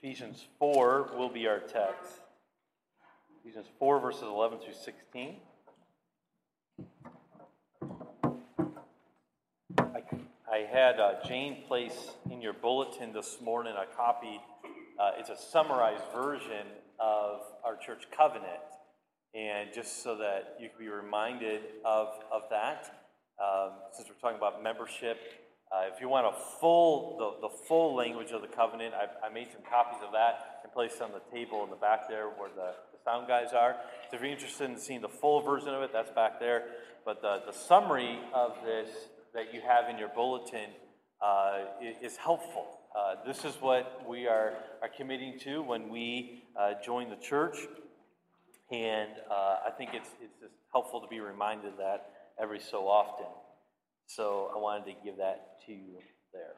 Ephesians 4 will be our text. Ephesians 4, verses 11 through 16. I, I had uh, Jane place in your bulletin this morning a copy. Uh, it's a summarized version of our church covenant. And just so that you can be reminded of, of that, um, since we're talking about membership, uh, if you want a full, the, the full language of the covenant, I, I made some copies of that and placed on the table in the back there where the, the sound guys are. So if you're interested in seeing the full version of it, that's back there. But the, the summary of this that you have in your bulletin uh, is helpful. Uh, this is what we are, are committing to when we uh, join the church. And uh, I think it's, it's just helpful to be reminded that every so often. So I wanted to give that to you there.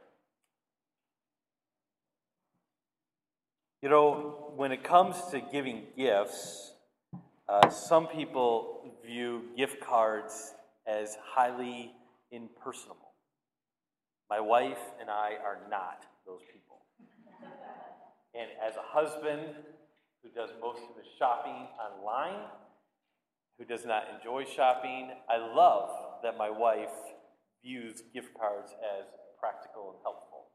You know, when it comes to giving gifts, uh, some people view gift cards as highly impersonal. My wife and I are not those people. And as a husband who does most of his shopping online, who does not enjoy shopping, I love that my wife views gift cards as practical and helpful.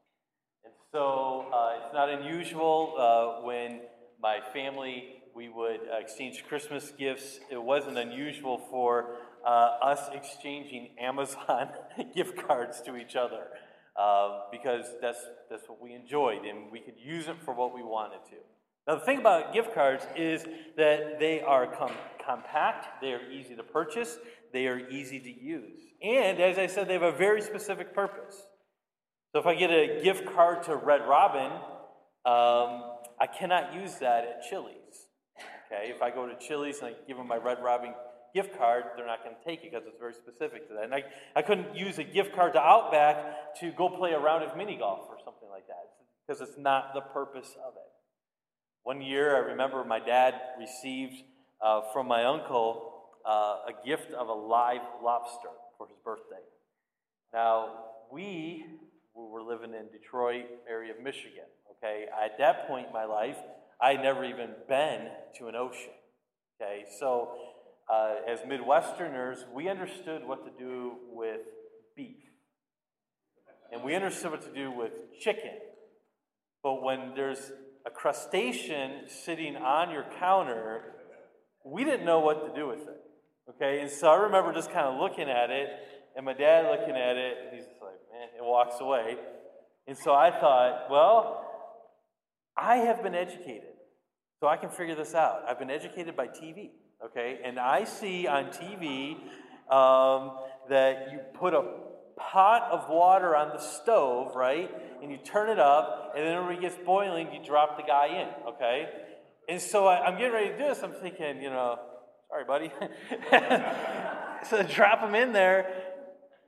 And so uh, it's not unusual uh, when my family we would exchange Christmas gifts. It wasn't unusual for uh, us exchanging Amazon gift cards to each other uh, because that's that's what we enjoyed and we could use it for what we wanted to. Now the thing about gift cards is that they are com- compact, they are easy to purchase, they are easy to use. And as I said, they have a very specific purpose. So if I get a gift card to Red Robin, um, I cannot use that at Chili's. Okay, if I go to Chili's and I give them my Red Robin gift card, they're not going to take it because it's very specific to that. And I, I couldn't use a gift card to Outback to go play a round of mini golf or something like that because it's not the purpose of it. One year, I remember my dad received uh, from my uncle uh, a gift of a live lobster for his birthday. Now, we were living in Detroit area of Michigan, okay? At that point in my life, I had never even been to an ocean, okay? So, uh, as Midwesterners, we understood what to do with beef. And we understood what to do with chicken. But when there's a crustacean sitting on your counter, we didn't know what to do with it. Okay, and so I remember just kind of looking at it, and my dad looking at it, and he's just like, man, and walks away. And so I thought, well, I have been educated, so I can figure this out. I've been educated by TV, okay? And I see on TV um, that you put a pot of water on the stove, right? And you turn it up, and then when it gets boiling, you drop the guy in, okay? And so I, I'm getting ready to do this. I'm thinking, you know, sorry, buddy. so drop him in there.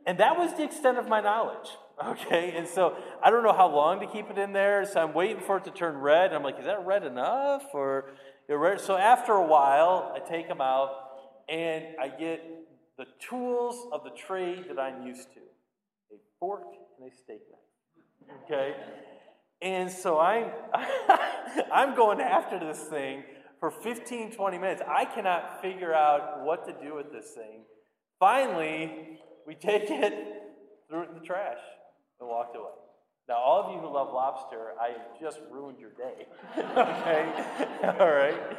And that was the extent of my knowledge. Okay, and so I don't know how long to keep it in there. So I'm waiting for it to turn red. And I'm like, is that red enough? Or red? So after a while, I take him out and I get the tools of the trade that I'm used to fork and a steak knife. Okay? And so I'm, I'm going after this thing for 15, 20 minutes. I cannot figure out what to do with this thing. Finally, we take it, threw it in the trash, and walked away. Now, all of you who love lobster, I have just ruined your day. okay? all right?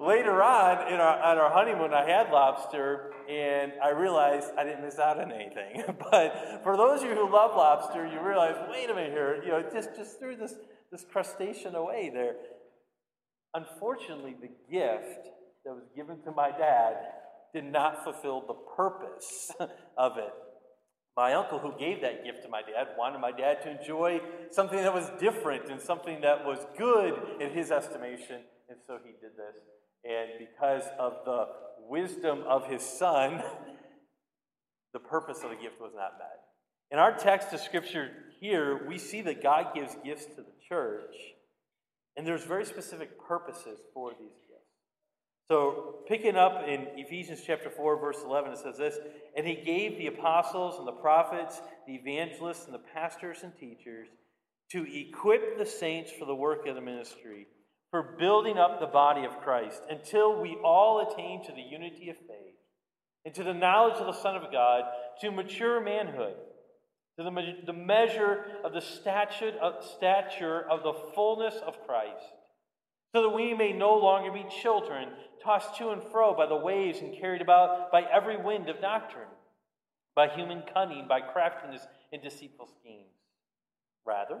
Later on, in our, on our honeymoon, I had lobster, and I realized I didn't miss out on anything. but for those of you who love lobster, you realize, wait a minute here, you know, just, just threw this, this crustacean away there. Unfortunately, the gift that was given to my dad did not fulfill the purpose of it. My uncle, who gave that gift to my dad, wanted my dad to enjoy something that was different and something that was good in his estimation, and so he did this. And because of the wisdom of his son, the purpose of the gift was not met. In our text of scripture here, we see that God gives gifts to the church and there's very specific purposes for these gifts. So, picking up in Ephesians chapter 4, verse 11, it says this And he gave the apostles and the prophets, the evangelists and the pastors and teachers to equip the saints for the work of the ministry, for building up the body of Christ, until we all attain to the unity of faith and to the knowledge of the Son of God, to mature manhood, to the, the measure of the stature of, stature of the fullness of Christ, so that we may no longer be children, tossed to and fro by the waves and carried about by every wind of doctrine, by human cunning, by craftiness and deceitful schemes. Rather,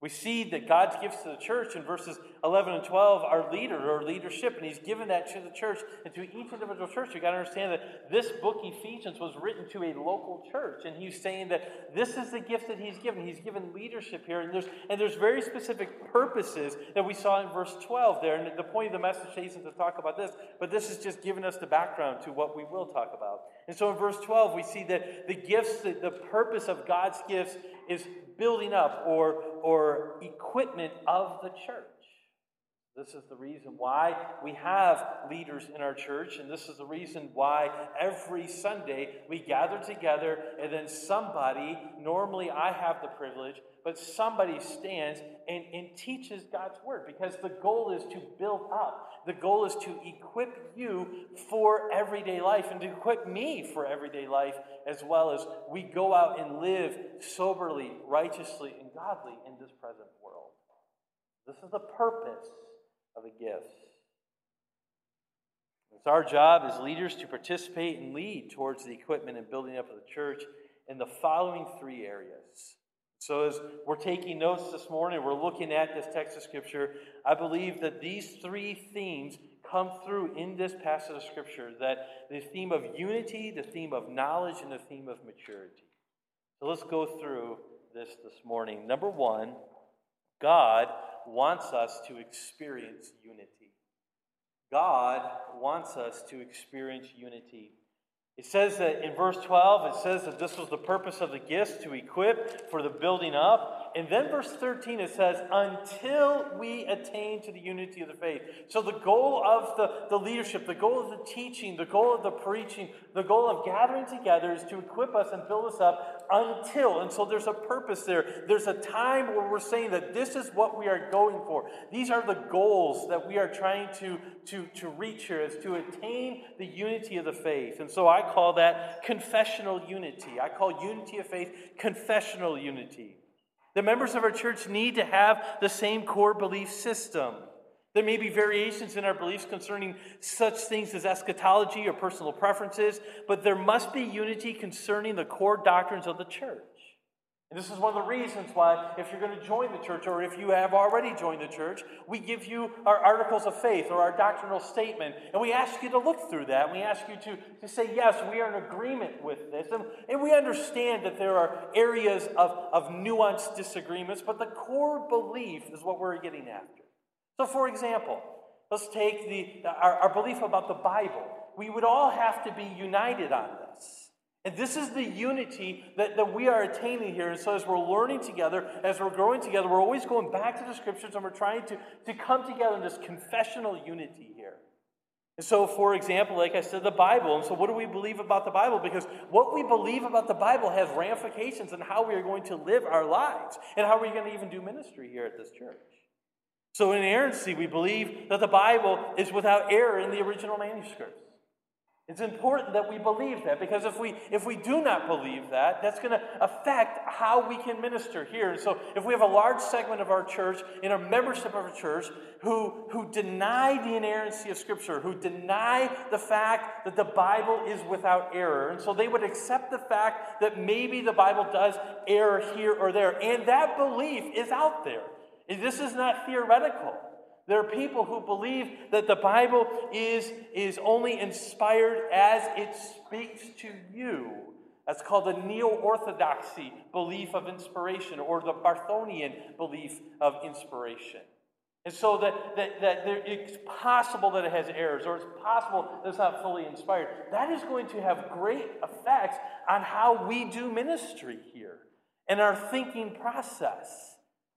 We see that God's gifts to the church in verses 11 and 12 are leader or leadership, and He's given that to the church and to each individual church. You've got to understand that this book, Ephesians, was written to a local church, and He's saying that this is the gift that He's given. He's given leadership here, and there's, and there's very specific purposes that we saw in verse 12 there. And the point of the message isn't to talk about this, but this is just giving us the background to what we will talk about. And so in verse 12, we see that the gifts, the, the purpose of God's gifts is building up or, or equipment of the church. This is the reason why we have leaders in our church, and this is the reason why every Sunday we gather together, and then somebody, normally I have the privilege, but somebody stands and, and teaches God's word because the goal is to build up. The goal is to equip you for everyday life and to equip me for everyday life as well as we go out and live soberly, righteously, and godly in this present world. This is the purpose of the gifts. It's our job as leaders to participate and lead towards the equipment and building up of the church in the following three areas. So, as we're taking notes this morning, we're looking at this text of Scripture. I believe that these three themes come through in this passage of Scripture that the theme of unity, the theme of knowledge, and the theme of maturity. So, let's go through this this morning. Number one, God wants us to experience unity. God wants us to experience unity. It says that in verse 12, it says that this was the purpose of the gifts to equip for the building up. And then verse 13, it says, until we attain to the unity of the faith. So the goal of the, the leadership, the goal of the teaching, the goal of the preaching, the goal of gathering together is to equip us and build us up until. And so there's a purpose there. There's a time where we're saying that this is what we are going for. These are the goals that we are trying to, to, to reach here, is to attain the unity of the faith. And so I call that confessional unity. I call unity of faith confessional unity. The members of our church need to have the same core belief system. There may be variations in our beliefs concerning such things as eschatology or personal preferences, but there must be unity concerning the core doctrines of the church. And this is one of the reasons why, if you're going to join the church, or if you have already joined the church, we give you our articles of faith or our doctrinal statement, and we ask you to look through that. And we ask you to, to say, yes, we are in agreement with this. And, and we understand that there are areas of, of nuanced disagreements, but the core belief is what we're getting after. So, for example, let's take the, our, our belief about the Bible. We would all have to be united on this. And this is the unity that, that we are attaining here. And so, as we're learning together, as we're growing together, we're always going back to the scriptures and we're trying to, to come together in this confessional unity here. And so, for example, like I said, the Bible. And so, what do we believe about the Bible? Because what we believe about the Bible has ramifications in how we are going to live our lives and how we're going to even do ministry here at this church. So, in inerrancy, we believe that the Bible is without error in the original manuscripts. It's important that we believe that because if we if we do not believe that, that's going to affect how we can minister here. And so if we have a large segment of our church in our membership of our church who who deny the inerrancy of Scripture, who deny the fact that the Bible is without error, and so they would accept the fact that maybe the Bible does err here or there, and that belief is out there. This is not theoretical. There are people who believe that the Bible is, is only inspired as it speaks to you. That's called the neo orthodoxy belief of inspiration or the Barthonian belief of inspiration. And so that, that, that there, it's possible that it has errors, or it's possible that it's not fully inspired. That is going to have great effects on how we do ministry here and our thinking process.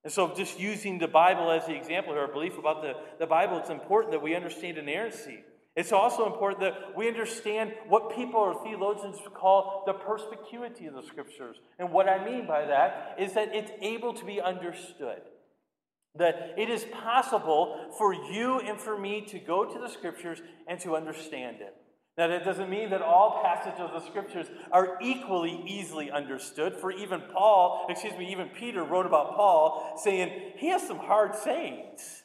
And so, just using the Bible as the example here, our belief about the, the Bible, it's important that we understand inerrancy. It's also important that we understand what people or theologians call the perspicuity of the Scriptures. And what I mean by that is that it's able to be understood. That it is possible for you and for me to go to the scriptures and to understand it. Now, that doesn't mean that all passages of the scriptures are equally easily understood, for even Paul, excuse me, even Peter wrote about Paul saying he has some hard sayings.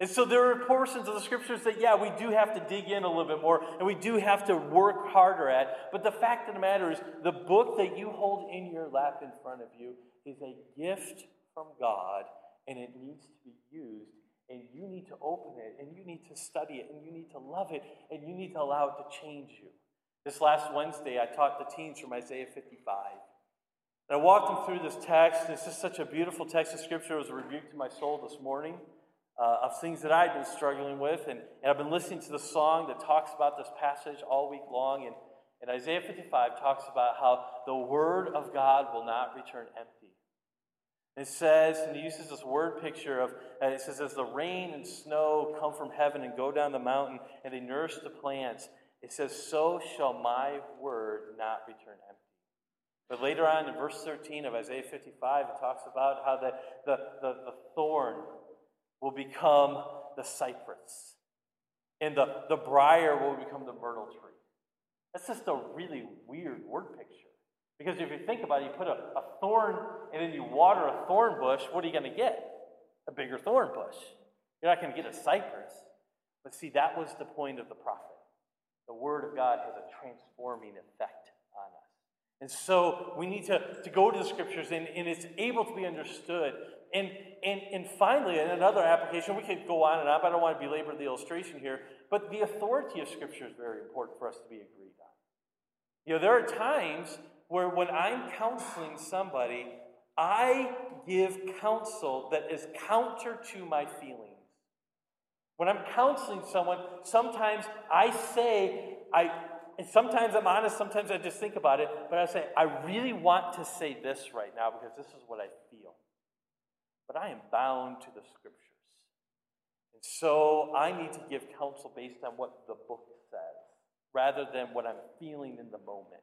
And so there are portions of the scriptures that, yeah, we do have to dig in a little bit more and we do have to work harder at. But the fact of the matter is, the book that you hold in your lap in front of you is a gift from God and it needs to be used. And you need to open it, and you need to study it, and you need to love it, and you need to allow it to change you. This last Wednesday, I taught the teens from Isaiah 55. And I walked them through this text. This is such a beautiful text of Scripture. It was a rebuke to my soul this morning uh, of things that I'd been struggling with. And, and I've been listening to the song that talks about this passage all week long. And, and Isaiah 55 talks about how the Word of God will not return empty. It says, and he uses this word picture of, uh, it says, as the rain and snow come from heaven and go down the mountain and they nourish the plants, it says, so shall my word not return empty. But later on in verse 13 of Isaiah 55, it talks about how the, the, the, the thorn will become the cypress, and the, the briar will become the myrtle tree. That's just a really weird word picture. Because if you think about it, you put a, a thorn and then you water a thorn bush, what are you going to get? A bigger thorn bush. You're not going to get a cypress. But see, that was the point of the prophet. The Word of God has a transforming effect on us. And so we need to, to go to the Scriptures, and, and it's able to be understood. And, and, and finally, in another application, we could go on and on, but I don't want to belabor the illustration here, but the authority of Scripture is very important for us to be agreed on. You know, there are times where when I'm counseling somebody, I give counsel that is counter to my feelings. When I'm counseling someone, sometimes I say, I, and sometimes I'm honest, sometimes I just think about it, but I say, I really want to say this right now because this is what I feel. But I am bound to the scriptures. And so I need to give counsel based on what the book says rather than what I'm feeling in the moment.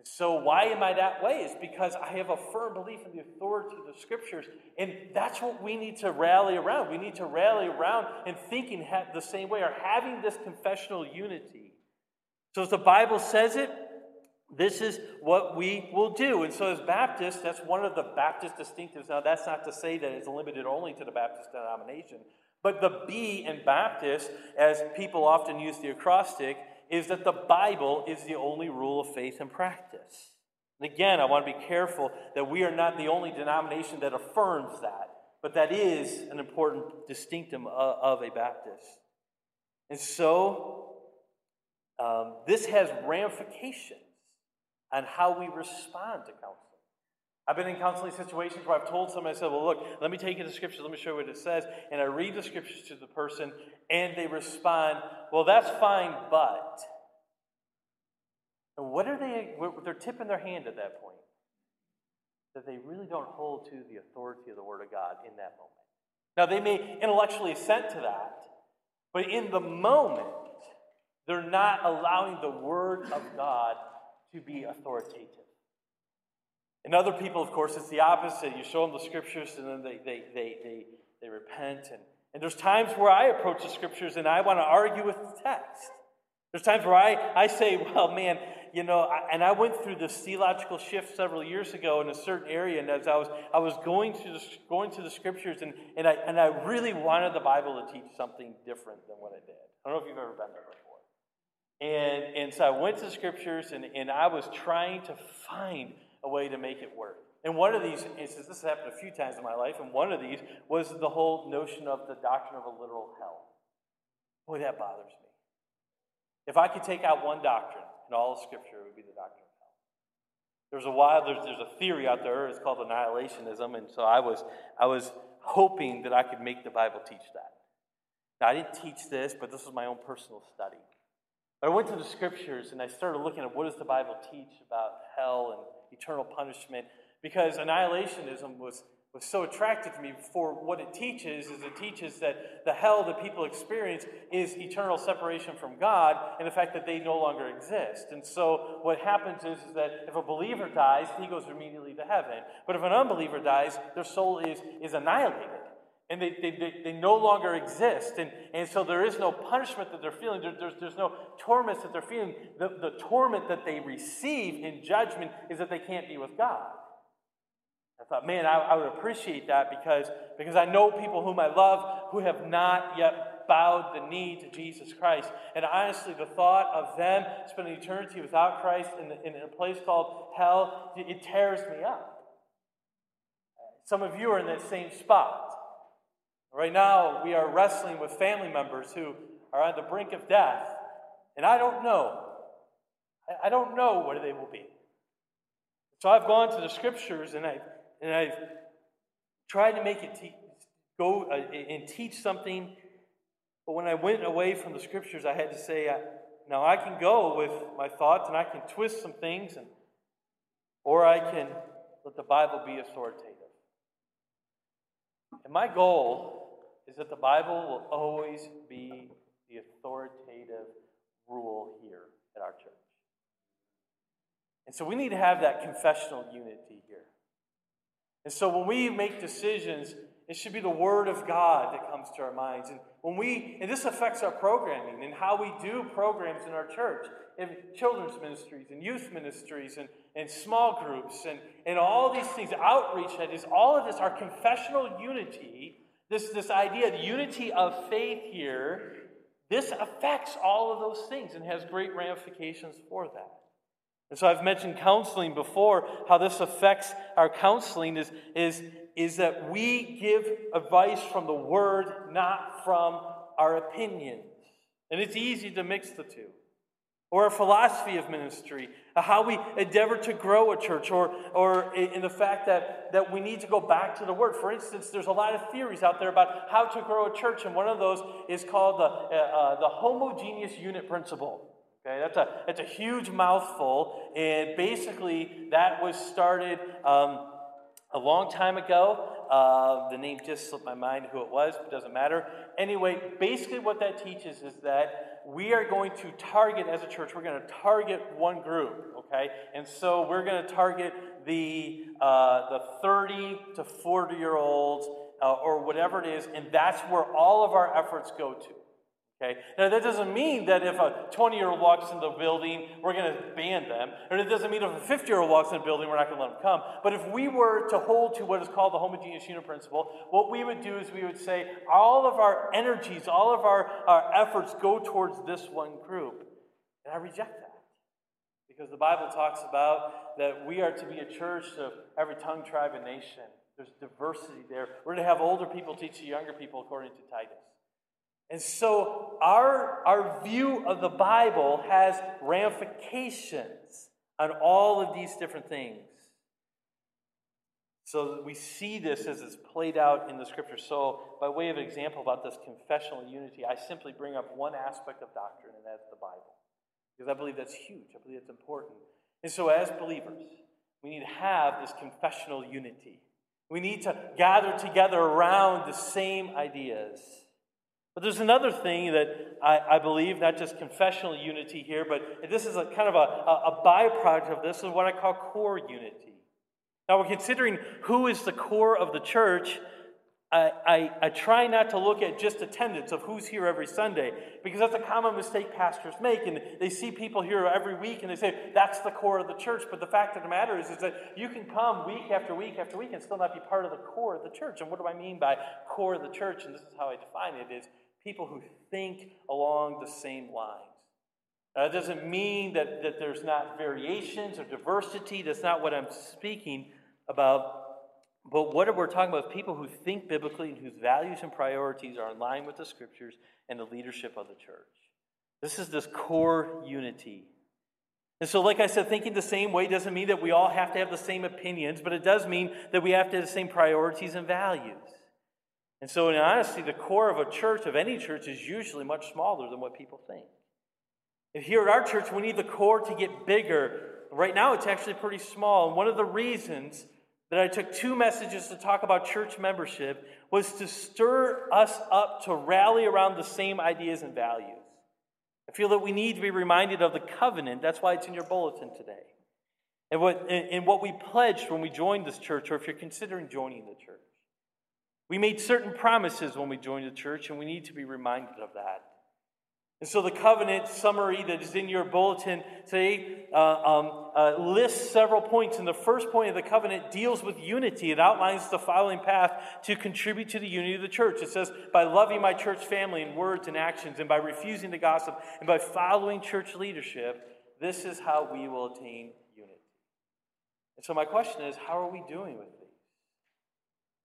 And so, why am I that way? Is because I have a firm belief in the authority of the scriptures. And that's what we need to rally around. We need to rally around and thinking the same way, or having this confessional unity. So, as the Bible says it, this is what we will do. And so, as Baptists, that's one of the Baptist distinctives. Now, that's not to say that it's limited only to the Baptist denomination, but the B in Baptist, as people often use the acrostic, is that the Bible is the only rule of faith and practice. And again, I want to be careful that we are not the only denomination that affirms that, but that is an important distinctum of a Baptist. And so, um, this has ramifications on how we respond to counseling. I've been in counseling situations where I've told somebody, I said, Well, look, let me take you to scripture, let me show you what it says. And I read the scriptures to the person, and they respond, Well, that's fine, but. And what are they? They're tipping their hand at that point. That they really don't hold to the authority of the Word of God in that moment. Now, they may intellectually assent to that, but in the moment, they're not allowing the Word of God to be authoritative. And other people, of course, it's the opposite. You show them the scriptures and then they, they, they, they, they repent. And, and there's times where I approach the scriptures and I want to argue with the text. There's times where I, I say, well, man, you know, and I went through this theological shift several years ago in a certain area, and as I was, I was going to the, going to the scriptures, and, and, I, and I really wanted the Bible to teach something different than what it did. I don't know if you've ever been there before. And, and so I went to the scriptures, and, and I was trying to find a way to make it work. And one of these instances, this has happened a few times in my life, and one of these was the whole notion of the doctrine of a literal hell. Boy, that bothers me. If I could take out one doctrine in all of Scripture, it would be the doctrine of hell. There's a while, there's, there's a theory out there, it's called annihilationism, and so I was, I was hoping that I could make the Bible teach that. Now, I didn't teach this, but this was my own personal study. But I went to the scriptures and I started looking at what does the Bible teach about hell and eternal punishment, because annihilationism was was so attractive to me for what it teaches is it teaches that the hell that people experience is eternal separation from God and the fact that they no longer exist. And so what happens is, is that if a believer dies, he goes immediately to heaven. But if an unbeliever dies, their soul is, is annihilated. And they, they, they, they no longer exist. And, and so there is no punishment that they're feeling. There, there's, there's no torment that they're feeling. The, the torment that they receive in judgment is that they can't be with God. I thought, man, I, I, would appreciate that because, because I know people whom I love who have not yet bowed the knee to Jesus Christ. And honestly, the thought of them spending eternity without Christ in, the, in a place called hell, it tears me up. Some of you are in that same spot. Right now, we are wrestling with family members who are on the brink of death, and I don't know. I, don't know what they will be. So I've gone to the scriptures and I've and I've tried to make it te- go uh, and teach something. But when I went away from the scriptures, I had to say, uh, now I can go with my thoughts and I can twist some things, and, or I can let the Bible be authoritative. And my goal is that the Bible will always be the authoritative rule here at our church. And so we need to have that confessional unity here. And so when we make decisions, it should be the Word of God that comes to our minds. And when we, and this affects our programming and how we do programs in our church, in children's ministries and youth ministries and, and small groups and, and all these things, outreach that is all of this, our confessional unity, this, this idea, the unity of faith here, this affects all of those things and has great ramifications for that. And so I've mentioned counseling before, how this affects our counseling is, is, is that we give advice from the Word, not from our opinions. And it's easy to mix the two. Or a philosophy of ministry, how we endeavor to grow a church, or, or in the fact that, that we need to go back to the Word. For instance, there's a lot of theories out there about how to grow a church, and one of those is called the, uh, uh, the homogeneous unit principle. Okay, that's a, that's a huge mouthful, and basically that was started um, a long time ago. Uh, the name just slipped my mind who it was, but doesn't matter. Anyway, basically what that teaches is that we are going to target, as a church, we're going to target one group, okay? And so we're going to target the, uh, the 30 to 40 year olds uh, or whatever it is, and that's where all of our efforts go to. Okay? Now, that doesn't mean that if a 20 year old walks in the building, we're going to ban them. And it doesn't mean if a 50 year old walks in the building, we're not going to let them come. But if we were to hold to what is called the homogeneous unit principle, what we would do is we would say all of our energies, all of our, our efforts go towards this one group. And I reject that. Because the Bible talks about that we are to be a church of every tongue, tribe, and nation. There's diversity there. We're going to have older people teach the younger people according to Titus. And so our, our view of the Bible has ramifications on all of these different things. So we see this as it's played out in the scripture. So, by way of example about this confessional unity, I simply bring up one aspect of doctrine, and that's the Bible. Because I believe that's huge. I believe it's important. And so, as believers, we need to have this confessional unity. We need to gather together around the same ideas. But there's another thing that I, I, believe, not just confessional unity here, but this is a kind of a, a, a byproduct of this, is what I call core unity. Now, we're considering who is the core of the church. I, I, I, try not to look at just attendance of who's here every Sunday because that's a common mistake pastors make. And they see people here every week and they say, that's the core of the church. But the fact of the matter is, is that you can come week after week after week and still not be part of the core of the church. And what do I mean by core of the church? And this is how I define it is people who think along the same lines. Now, that doesn't mean that, that there's not variations or diversity. That's not what I'm speaking about. But what we're talking about is people who think biblically and whose values and priorities are in line with the scriptures and the leadership of the church. This is this core unity. And so, like I said, thinking the same way doesn't mean that we all have to have the same opinions, but it does mean that we have to have the same priorities and values. And so, in honesty, the core of a church, of any church, is usually much smaller than what people think. And here at our church, we need the core to get bigger. Right now, it's actually pretty small. And one of the reasons that I took two messages to talk about church membership was to stir us up to rally around the same ideas and values. I feel that we need to be reminded of the covenant. That's why it's in your bulletin today. And what, and what we pledged when we joined this church, or if you're considering joining the church. We made certain promises when we joined the church, and we need to be reminded of that. And so the covenant summary that is in your bulletin today uh, um, uh, lists several points. And the first point of the covenant deals with unity. It outlines the following path to contribute to the unity of the church. It says, by loving my church family in words and actions, and by refusing to gossip, and by following church leadership, this is how we will attain unity. And so my question is, how are we doing with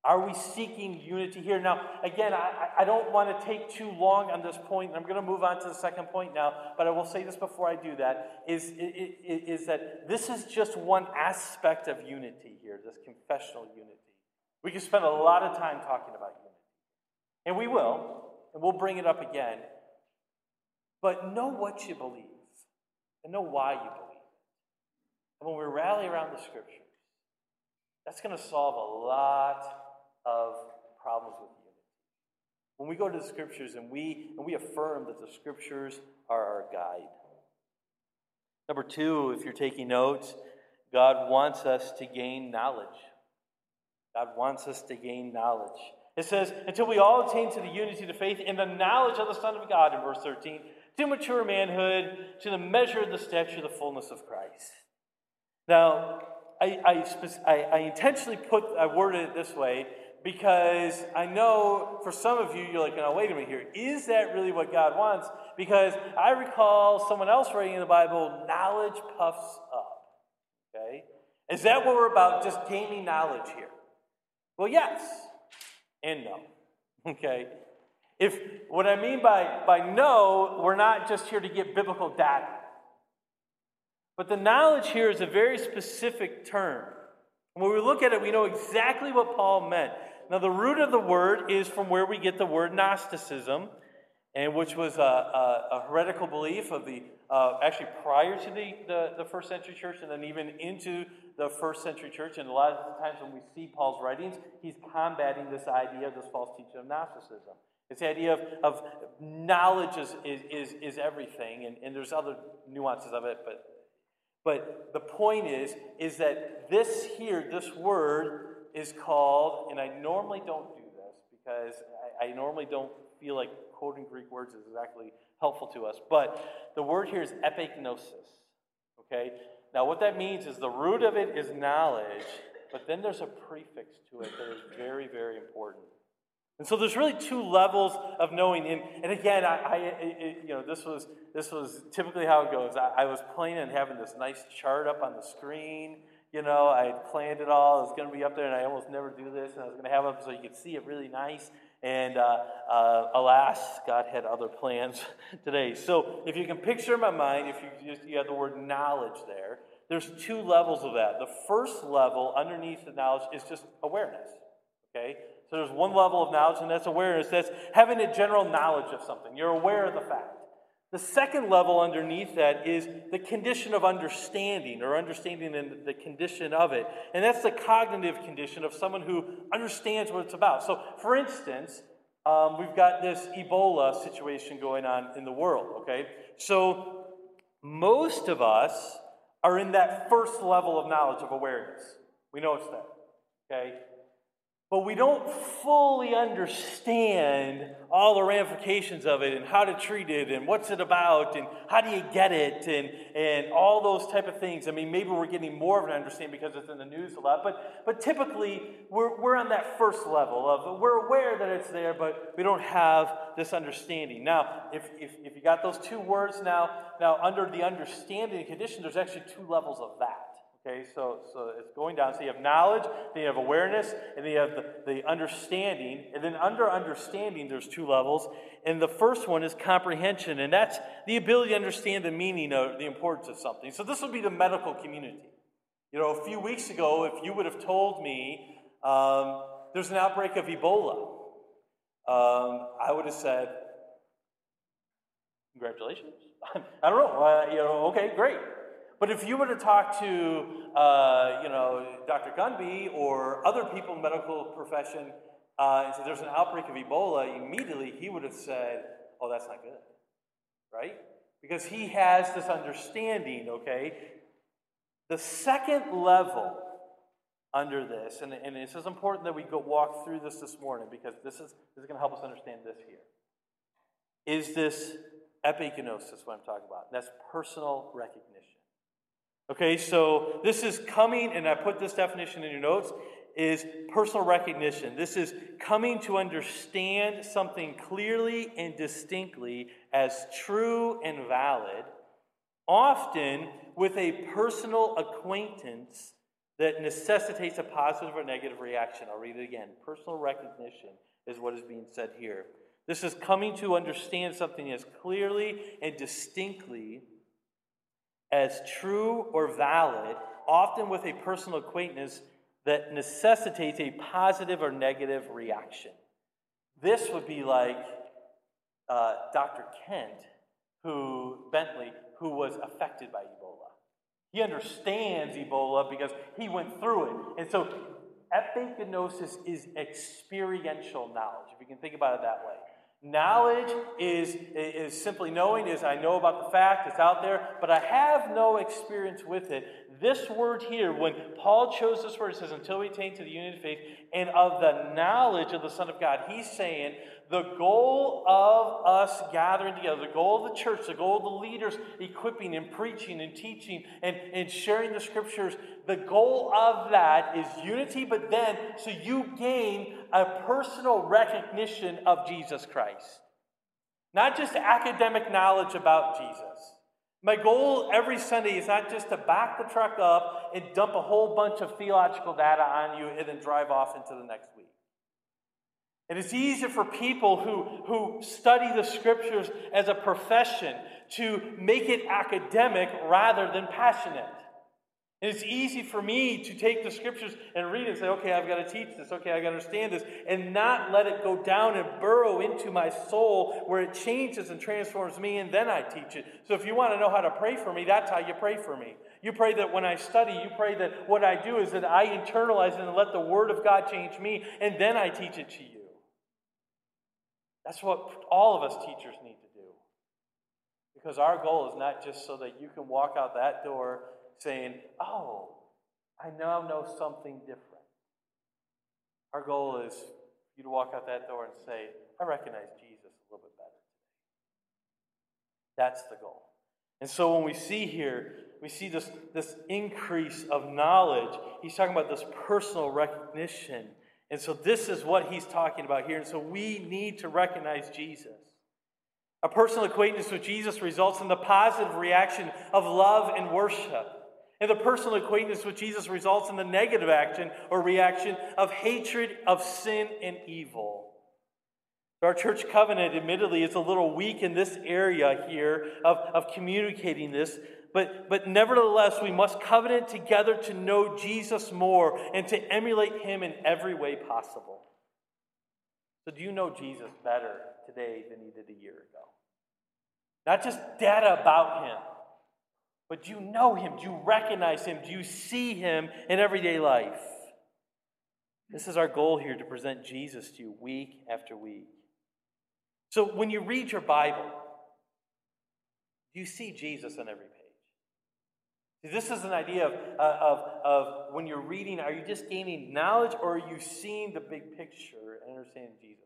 are we seeking unity here? Now, again, I, I don't want to take too long on this point, and I'm going to move on to the second point now, but I will say this before I do that, is, is, is that this is just one aspect of unity here, this confessional unity. We can spend a lot of time talking about unity. And we will, and we'll bring it up again. But know what you believe, and know why you believe. And when we rally around the scriptures, that's going to solve a lot of problems with unity. When we go to the scriptures and we and we affirm that the scriptures are our guide. Number two, if you're taking notes, God wants us to gain knowledge. God wants us to gain knowledge. It says, until we all attain to the unity of the faith and the knowledge of the Son of God in verse 13, to mature manhood, to the measure of the stature of the fullness of Christ. Now, I, I, I, I intentionally put, I worded it this way because I know for some of you, you're like, "Now wait a minute here. Is that really what God wants? Because I recall someone else writing in the Bible, knowledge puffs up. Okay? Is that what we're about, just gaining knowledge here? Well, yes and no. Okay? If what I mean by, by no, we're not just here to get biblical data. But the knowledge here is a very specific term. When we look at it, we know exactly what Paul meant. Now, the root of the word is from where we get the word Gnosticism, and which was a, a, a heretical belief of the uh, actually prior to the, the, the, first century church and then even into the first century church. And a lot of times when we see Paul's writings, he's combating this idea of this false teaching of Gnosticism. It's the idea of, of knowledge is, is, is, is everything, and, and there's other nuances of it, but, but the point is, is that this here, this word, is called, and I normally don't do this because I, I normally don't feel like quoting Greek words is exactly helpful to us, but the word here is epignosis. Okay? Now, what that means is the root of it is knowledge, but then there's a prefix to it that is very, very important. And so there's really two levels of knowing. And, and again, I, I it, you know, this was this was typically how it goes. I, I was planning on having this nice chart up on the screen you know, I had planned it all. It was going to be up there, and I almost never do this. And I was going to have it so you could see it really nice. And uh, uh, alas, God had other plans today. So if you can picture in my mind, if you just you have the word knowledge there, there's two levels of that. The first level underneath the knowledge is just awareness. Okay? So there's one level of knowledge, and that's awareness. That's having a general knowledge of something. You're aware of the fact. The second level underneath that is the condition of understanding, or understanding in the condition of it. And that's the cognitive condition of someone who understands what it's about. So, for instance, um, we've got this Ebola situation going on in the world, okay? So, most of us are in that first level of knowledge of awareness. We know it's that, okay? But we don't fully understand all the ramifications of it and how to treat it and what's it about and how do you get it and, and all those type of things. I mean, maybe we're getting more of an understanding because it's in the news a lot, but, but typically we're, we're on that first level of we're aware that it's there, but we don't have this understanding. Now, if, if, if you got those two words now, now under the understing condition, there's actually two levels of that. Okay, so, so it's going down. So you have knowledge, then you have awareness, and then you have the, the understanding. And then under understanding, there's two levels. And the first one is comprehension, and that's the ability to understand the meaning of the importance of something. So this would be the medical community. You know, a few weeks ago, if you would have told me um, there's an outbreak of Ebola, um, I would have said, Congratulations. I don't know. Uh, you know, okay, great. But if you were to talk to, uh, you know, Dr. Gunby or other people in medical profession uh, and said there's an outbreak of Ebola, immediately he would have said, oh, that's not good. Right? Because he has this understanding, okay? The second level under this, and, and this is important that we go walk through this this morning because this is, this is going to help us understand this here, is this epignosis, what I'm talking about. That's personal recognition. Okay, so this is coming, and I put this definition in your notes, is personal recognition. This is coming to understand something clearly and distinctly as true and valid, often with a personal acquaintance that necessitates a positive or negative reaction. I'll read it again. Personal recognition is what is being said here. This is coming to understand something as clearly and distinctly as true or valid, often with a personal acquaintance that necessitates a positive or negative reaction. This would be like uh, Dr. Kent, who Brantly, who was affected by Ebola. He understands Ebola because he went through it. And so epignosis is experiential knowledge, if you can think about it that way. Knowledge is, is simply knowing, is I know about the fact, it's out there, but I have no experience with it. This word here, when Paul chose this word, it says, until we attain to the unity of faith and of the knowledge of the Son of God, he's saying the goal of us gathering together, the goal of the church, the goal of the leaders equipping and preaching and teaching and, and sharing the scriptures, the goal of that is unity, but then so you gain a personal recognition of Jesus Christ. Not just academic knowledge about Jesus. My goal every Sunday is not just to back the truck up and dump a whole bunch of theological data on you and then drive off into the next week. And it's easy for people who, who study the scriptures as a profession to make it academic rather than passionate. It's easy for me to take the scriptures and read it and say, okay, I've got to teach this, okay, I've got to understand this, and not let it go down and burrow into my soul where it changes and transforms me, and then I teach it. So if you want to know how to pray for me, that's how you pray for me. You pray that when I study, you pray that what I do is that I internalize and let the Word of God change me, and then I teach it to you. That's what all of us teachers need to do. Because our goal is not just so that you can walk out that door saying, Oh, I now know something different. Our goal is you to walk out that door and say, I recognize Jesus a little bit better today. That's the goal. And so when we see here, we see this, this increase of knowledge. He's talking about this personal recognition. And so this is what he's talking about here. And so we need to recognize Jesus. A personal acquaintance with Jesus results in the positive reaction of love and worship. And the personal acquaintance with Jesus results in the negative action or reaction of hatred of sin and evil. Our church covenant, admittedly, is a little weak in this area here of, of communicating this, but, but nevertheless, we must covenant together to know Jesus more and to emulate him in every way possible. So, do you know Jesus better today than you did a year ago? Not just data about him, but do you know him? Do you recognize him? Do you see him in everyday life? This is our goal here to present Jesus to you week after week. So when you read your Bible, do you see Jesus on every page? This is an idea of, of, of when you're reading, are you just gaining knowledge or are you seeing the big picture and understanding Jesus?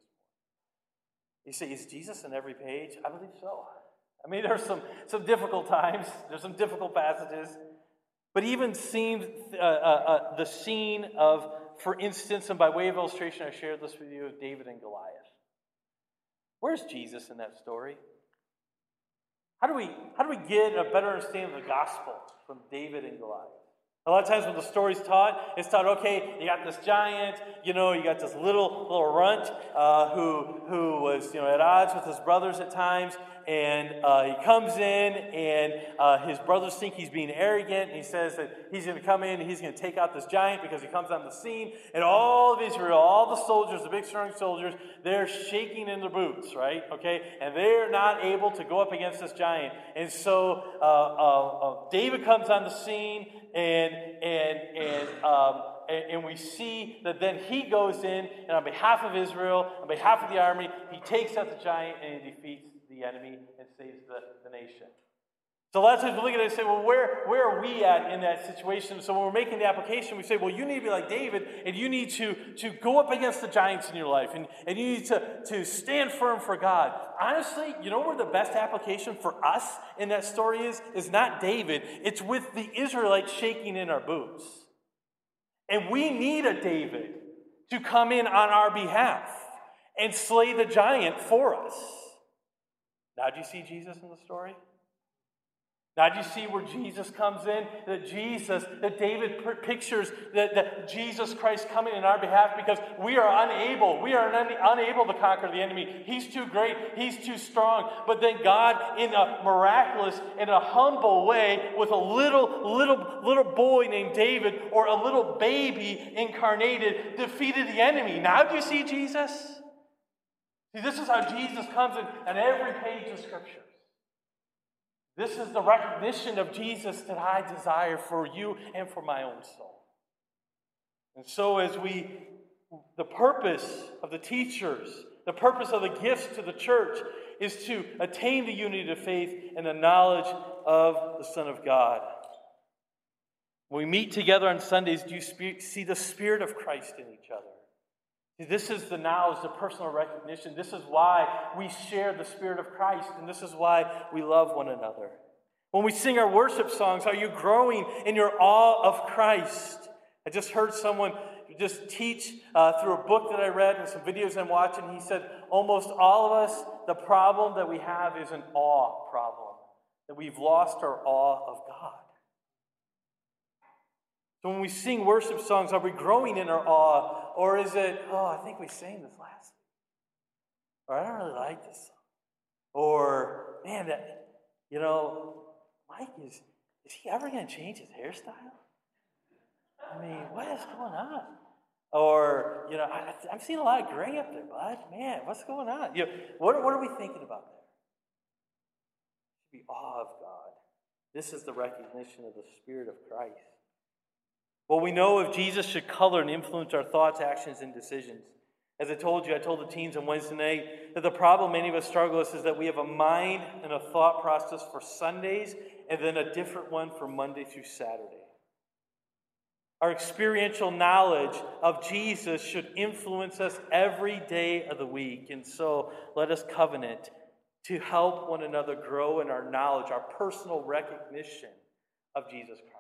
You say, is Jesus on every page? I believe so. I mean, there's some, some difficult times, there's some difficult passages. But even seems uh, uh, uh, the scene of, for instance, and by way of illustration, I shared this with you of David and Goliath. Where's Jesus in that story? How do we, how do we get a better understanding of the gospel from David and Goliath? A lot of times when the story's taught, it's taught, okay, you got this giant, you know, you got this little little runt uh, who who was you know at odds with his brothers at times, and uh, he comes in, and uh, his brothers think he's being arrogant, and he says that he's going to come in and he's going to take out this giant because he comes on the scene, and all of Israel, all the soldiers, the big strong soldiers, they're shaking in their boots, right? Okay, and they're not able to go up against this giant, and so uh, uh, uh, David comes on the scene, and and and. Um, and we see that then he goes in, and on behalf of Israel, on behalf of the army, he takes out the giant and he defeats the enemy and saves the, the nation. So of times we look at it and say, well, where, where are we at in that situation? So when we're making the application, we say, well, you need to be like David, and you need to, to go up against the giants in your life, and, and you need to, to stand firm for God. Honestly, you know where the best application for us in that story is? Is not David, it's with the Israelites shaking in our boots. And we need a David to come in on our behalf and slay the giant for us. Now, do you see Jesus in the story? Now, do you see where Jesus comes in? That Jesus, that David pictures that, that Jesus Christ coming in our behalf because we are unable, we are un- unable to conquer the enemy. He's too great, he's too strong. But then God, in a miraculous, in a humble way, with a little, little, little boy named David or a little baby incarnated, defeated the enemy. Now, do you see Jesus? See, this is how Jesus comes in on every page of Scripture. This is the recognition of Jesus that I desire for you and for my own soul. And so, as we, the purpose of the teachers, the purpose of the gifts to the church is to attain the unity of faith and the knowledge of the Son of God. When we meet together on Sundays, do you see the Spirit of Christ in each other? This is the knowledge, the personal recognition. This is why we share the Spirit of Christ, and this is why we love one another. When we sing our worship songs, are you growing in your awe of Christ? I just heard someone just teach uh, through a book that I read and some videos I'm watching. He said, almost all of us, the problem that we have is an awe problem, that we've lost our awe of God. So when we sing worship songs, are we growing in our awe? Or is it, oh, I think we sang this last week. Or I don't really like this song. Or, man, that, you know, Mike is, is he ever going to change his hairstyle? I mean, what is going on? Or, you know, I, am seeing a lot of gray up there, bud. Man, what's going on? You know, what, what are we thinking about there? Be awe of God. This is the recognition of the Spirit of Christ. What we know of Jesus should color and influence our thoughts, actions, and decisions. As I told you, I told the teens on Wednesday night that the problem many of us struggle with is that we have a mind and a thought process for Sundays and then a different one for Monday through Saturday. Our experiential knowledge of Jesus should influence us every day of the week. And so let us covenant to help one another grow in our knowledge, our personal recognition of Jesus Christ.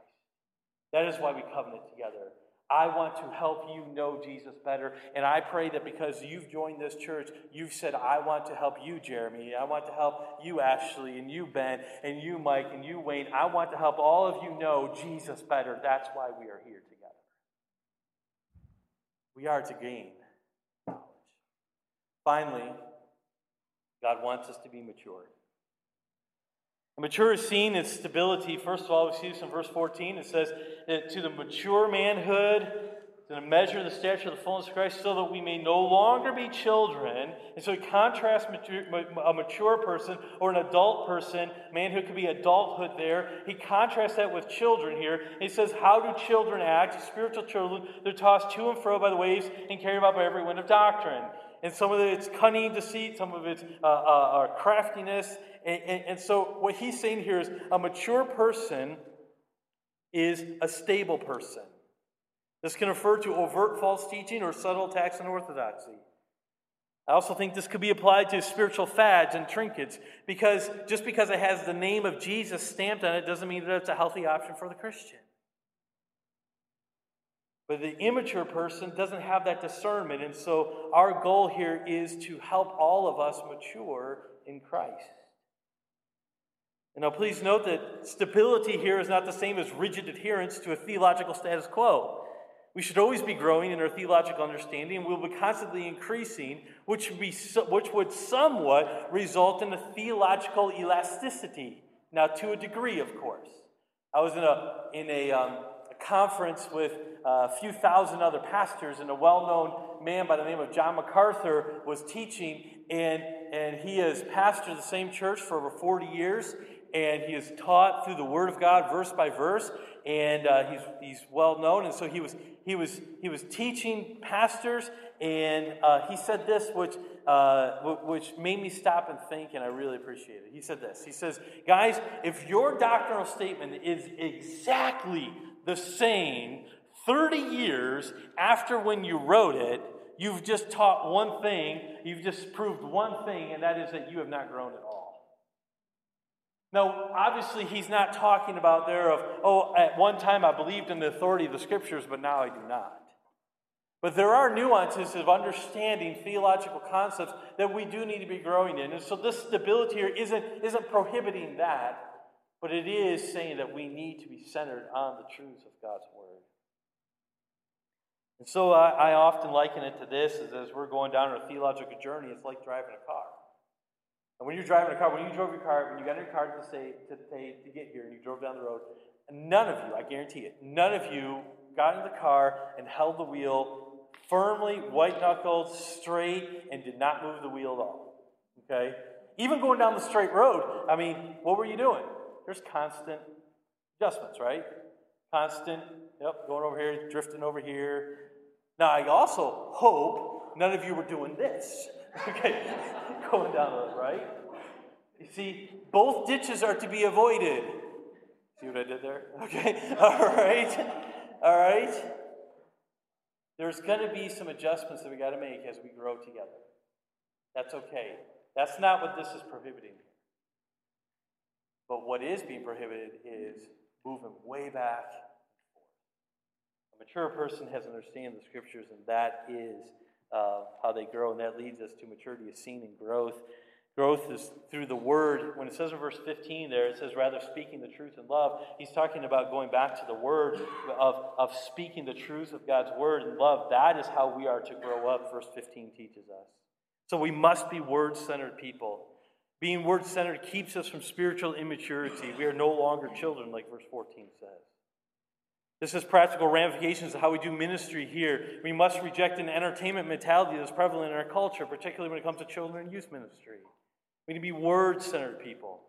That is why we covenant together. I want to help you know Jesus better. And I pray that because you've joined this church, you've said, I want to help you, Jeremy. I want to help you, Ashley, and you, Ben, and you, Mike, and you, Wayne. I want to help all of you know Jesus better. That's why we are here together. We are to gain knowledge. Finally, God wants us to be mature. Mature is seen as stability. First of all, we see this in verse 14. It says, To the mature manhood, to the measure of the stature of the fullness of Christ, so that we may no longer be children. And so he contrasts a mature person or an adult person. Manhood could be adulthood there. He contrasts that with children here. He says, How do children act? Spiritual children, they're tossed to and fro by the waves and carried about by every wind of doctrine and some of it's cunning deceit, some of it's uh, uh, craftiness. And, and, and so, what he's saying here is a mature person is a stable person. This can refer to overt false teaching or subtle attacks on orthodoxy. I also think this could be applied to spiritual fads and trinkets because just because it has the name of Jesus stamped on it doesn't mean that it's a healthy option for the Christian. But the immature person doesn't have that discernment. And so our goal here is to help all of us mature in Christ. And now, please note that stability here is not the same as rigid adherence to a theological status quo. We should always be growing in our theological understanding, we'll be constantly increasing, which would, be, which would somewhat result in a theological elasticity. Now, to a degree, of course. I was in a, in a, um, a conference with a few thousand other pastors, and a well known man by the name of John MacArthur was teaching, and, and he has pastored the same church for over 40 years, and he has taught through the Word of God, verse by verse, and uh, he's, he's well known. And so he was, he was, he was teaching pastors, and uh, he said this, which, uh, which made me stop and think, and I really appreciate it. He said this He says, Guys, if your doctrinal statement is exactly the same 30 years after when you wrote it, you've just taught one thing, you've just proved one thing, and that is that you have not grown at all. Now, obviously, he's not talking about there of, oh, at one time I believed in the authority of the scriptures, but now I do not. But there are nuances of understanding theological concepts that we do need to be growing in. And so this stability here isn't, isn't prohibiting that, but it is saying that we need to be centered on the truths of God's Word. And so I, I often liken it to this as, as we're going down a theological journey, it's like driving a car. And when you're driving a car, when you drove your car, when you got in your car to say to, say, to get here and you drove down the road, none of you, I guarantee it, none of you got in the car and held the wheel firmly, white knuckled, straight, and did not move the wheel at all. Okay? Even going down the straight road, I mean, what were you doing? There's constant adjustments, right? Constant, yep, going over here, drifting over here. Now, I also hope none of you were doing this. Okay? going down the road, right? You see, both ditches are to be avoided. See what I did there? Okay, all right, all right. There's going to be some adjustments that we got to make as we grow together. That's okay. That's not what this is prohibiting. But what is being prohibited is moving way back A mature person has understanding of the scriptures, and that is uh, how they grow, and that leads us to maturity is seen in growth. Growth is through the word. When it says in verse 15 there, it says, rather speaking the truth in love. He's talking about going back to the word of, of speaking the truth of God's word in love. That is how we are to grow up, verse 15 teaches us. So we must be word centered people. Being word centered keeps us from spiritual immaturity. We are no longer children, like verse 14 says. This has practical ramifications of how we do ministry here. We must reject an entertainment mentality that's prevalent in our culture, particularly when it comes to children and youth ministry. We need to be word centered people.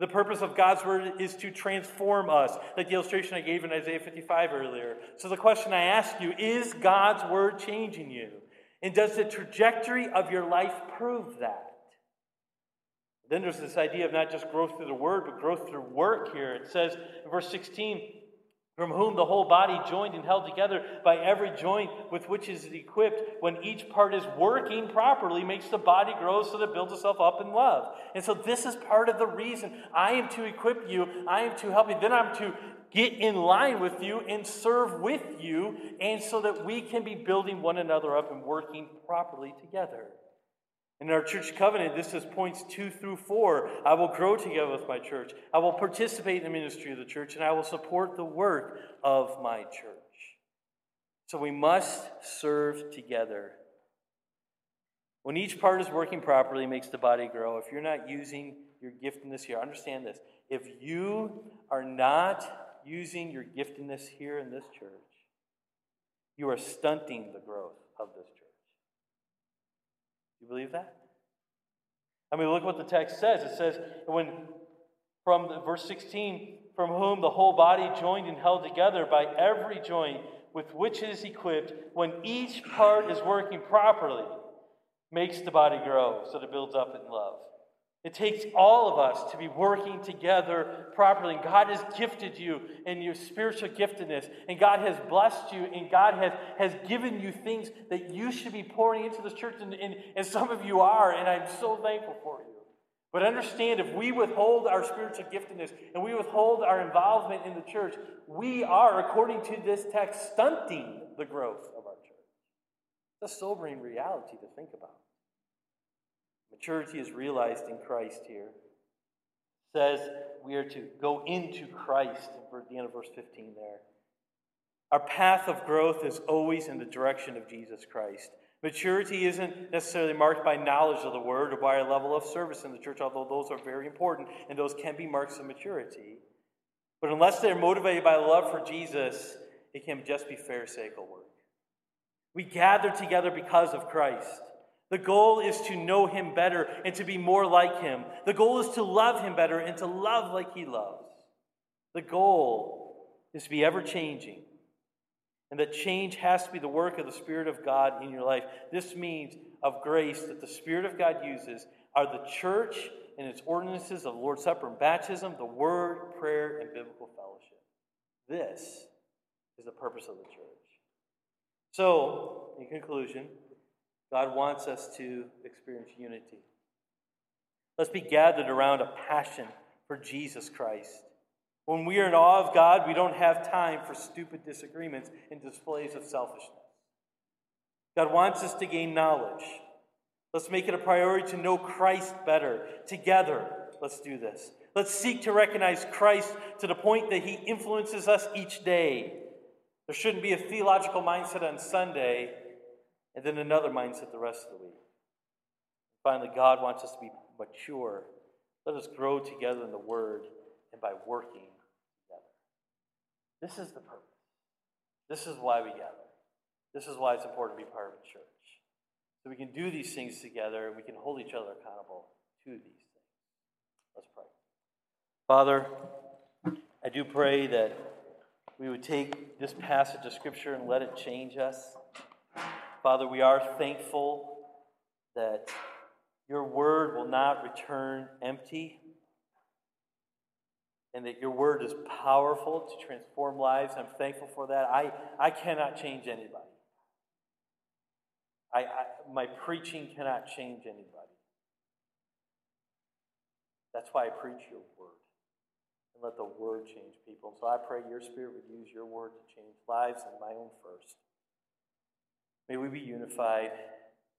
The purpose of God's word is to transform us, like the illustration I gave in Isaiah 55 earlier. So, the question I ask you is God's word changing you? And does the trajectory of your life prove that? Then there's this idea of not just growth through the word, but growth through work here. It says in verse 16, from whom the whole body, joined and held together by every joint with which is equipped, when each part is working properly, makes the body grow so that it builds itself up in love. And so, this is part of the reason I am to equip you, I am to help you, then I'm to get in line with you and serve with you, and so that we can be building one another up and working properly together. In our church covenant, this is points two through four. I will grow together with my church. I will participate in the ministry of the church, and I will support the work of my church. So we must serve together. When each part is working properly, makes the body grow. If you're not using your giftedness here, understand this. If you are not using your giftedness here in this church, you are stunting the growth of this church. You believe that? I mean, look what the text says. It says, when from the, verse 16, from whom the whole body joined and held together by every joint with which it is equipped, when each part is working properly, makes the body grow so that it builds up in love. It takes all of us to be working together properly. And God has gifted you in your spiritual giftedness. And God has blessed you. And God has, has given you things that you should be pouring into this church. And, and, and some of you are. And I'm so thankful for you. But understand if we withhold our spiritual giftedness and we withhold our involvement in the church, we are, according to this text, stunting the growth of our church. It's a sobering reality to think about. Maturity is realized in Christ here. says we are to go into Christ, at the end of verse 15 there. Our path of growth is always in the direction of Jesus Christ. Maturity isn't necessarily marked by knowledge of the word or by a level of service in the church, although those are very important and those can be marks of maturity. But unless they're motivated by love for Jesus, it can just be Pharisaical work. We gather together because of Christ. The goal is to know him better and to be more like him. The goal is to love him better and to love like he loves. The goal is to be ever changing. And that change has to be the work of the Spirit of God in your life. This means of grace that the Spirit of God uses are the church and its ordinances of Lord's Supper and baptism, the word, prayer, and biblical fellowship. This is the purpose of the church. So, in conclusion, God wants us to experience unity. Let's be gathered around a passion for Jesus Christ. When we are in awe of God, we don't have time for stupid disagreements and displays of selfishness. God wants us to gain knowledge. Let's make it a priority to know Christ better. Together, let's do this. Let's seek to recognize Christ to the point that he influences us each day. There shouldn't be a theological mindset on Sunday and then another mindset the rest of the week. Finally, God wants us to be mature. Let us grow together in the Word and by working together. This is the purpose. This is why we gather. This is why it's important to be part of a church. So we can do these things together and we can hold each other accountable to these things. Let's pray. Father, I do pray that we would take this passage of Scripture and let it change us. Father, we are thankful that your word will not return empty and that your word is powerful to transform lives. I'm thankful for that. I, I cannot change anybody. I, I, my preaching cannot change anybody. That's why I preach your word. And let the word change people. So I pray your spirit would use your word to change lives and my own first. May we be unified.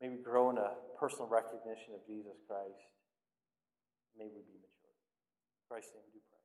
May we grow in a personal recognition of Jesus Christ. May we be mature. Christ's name do pray.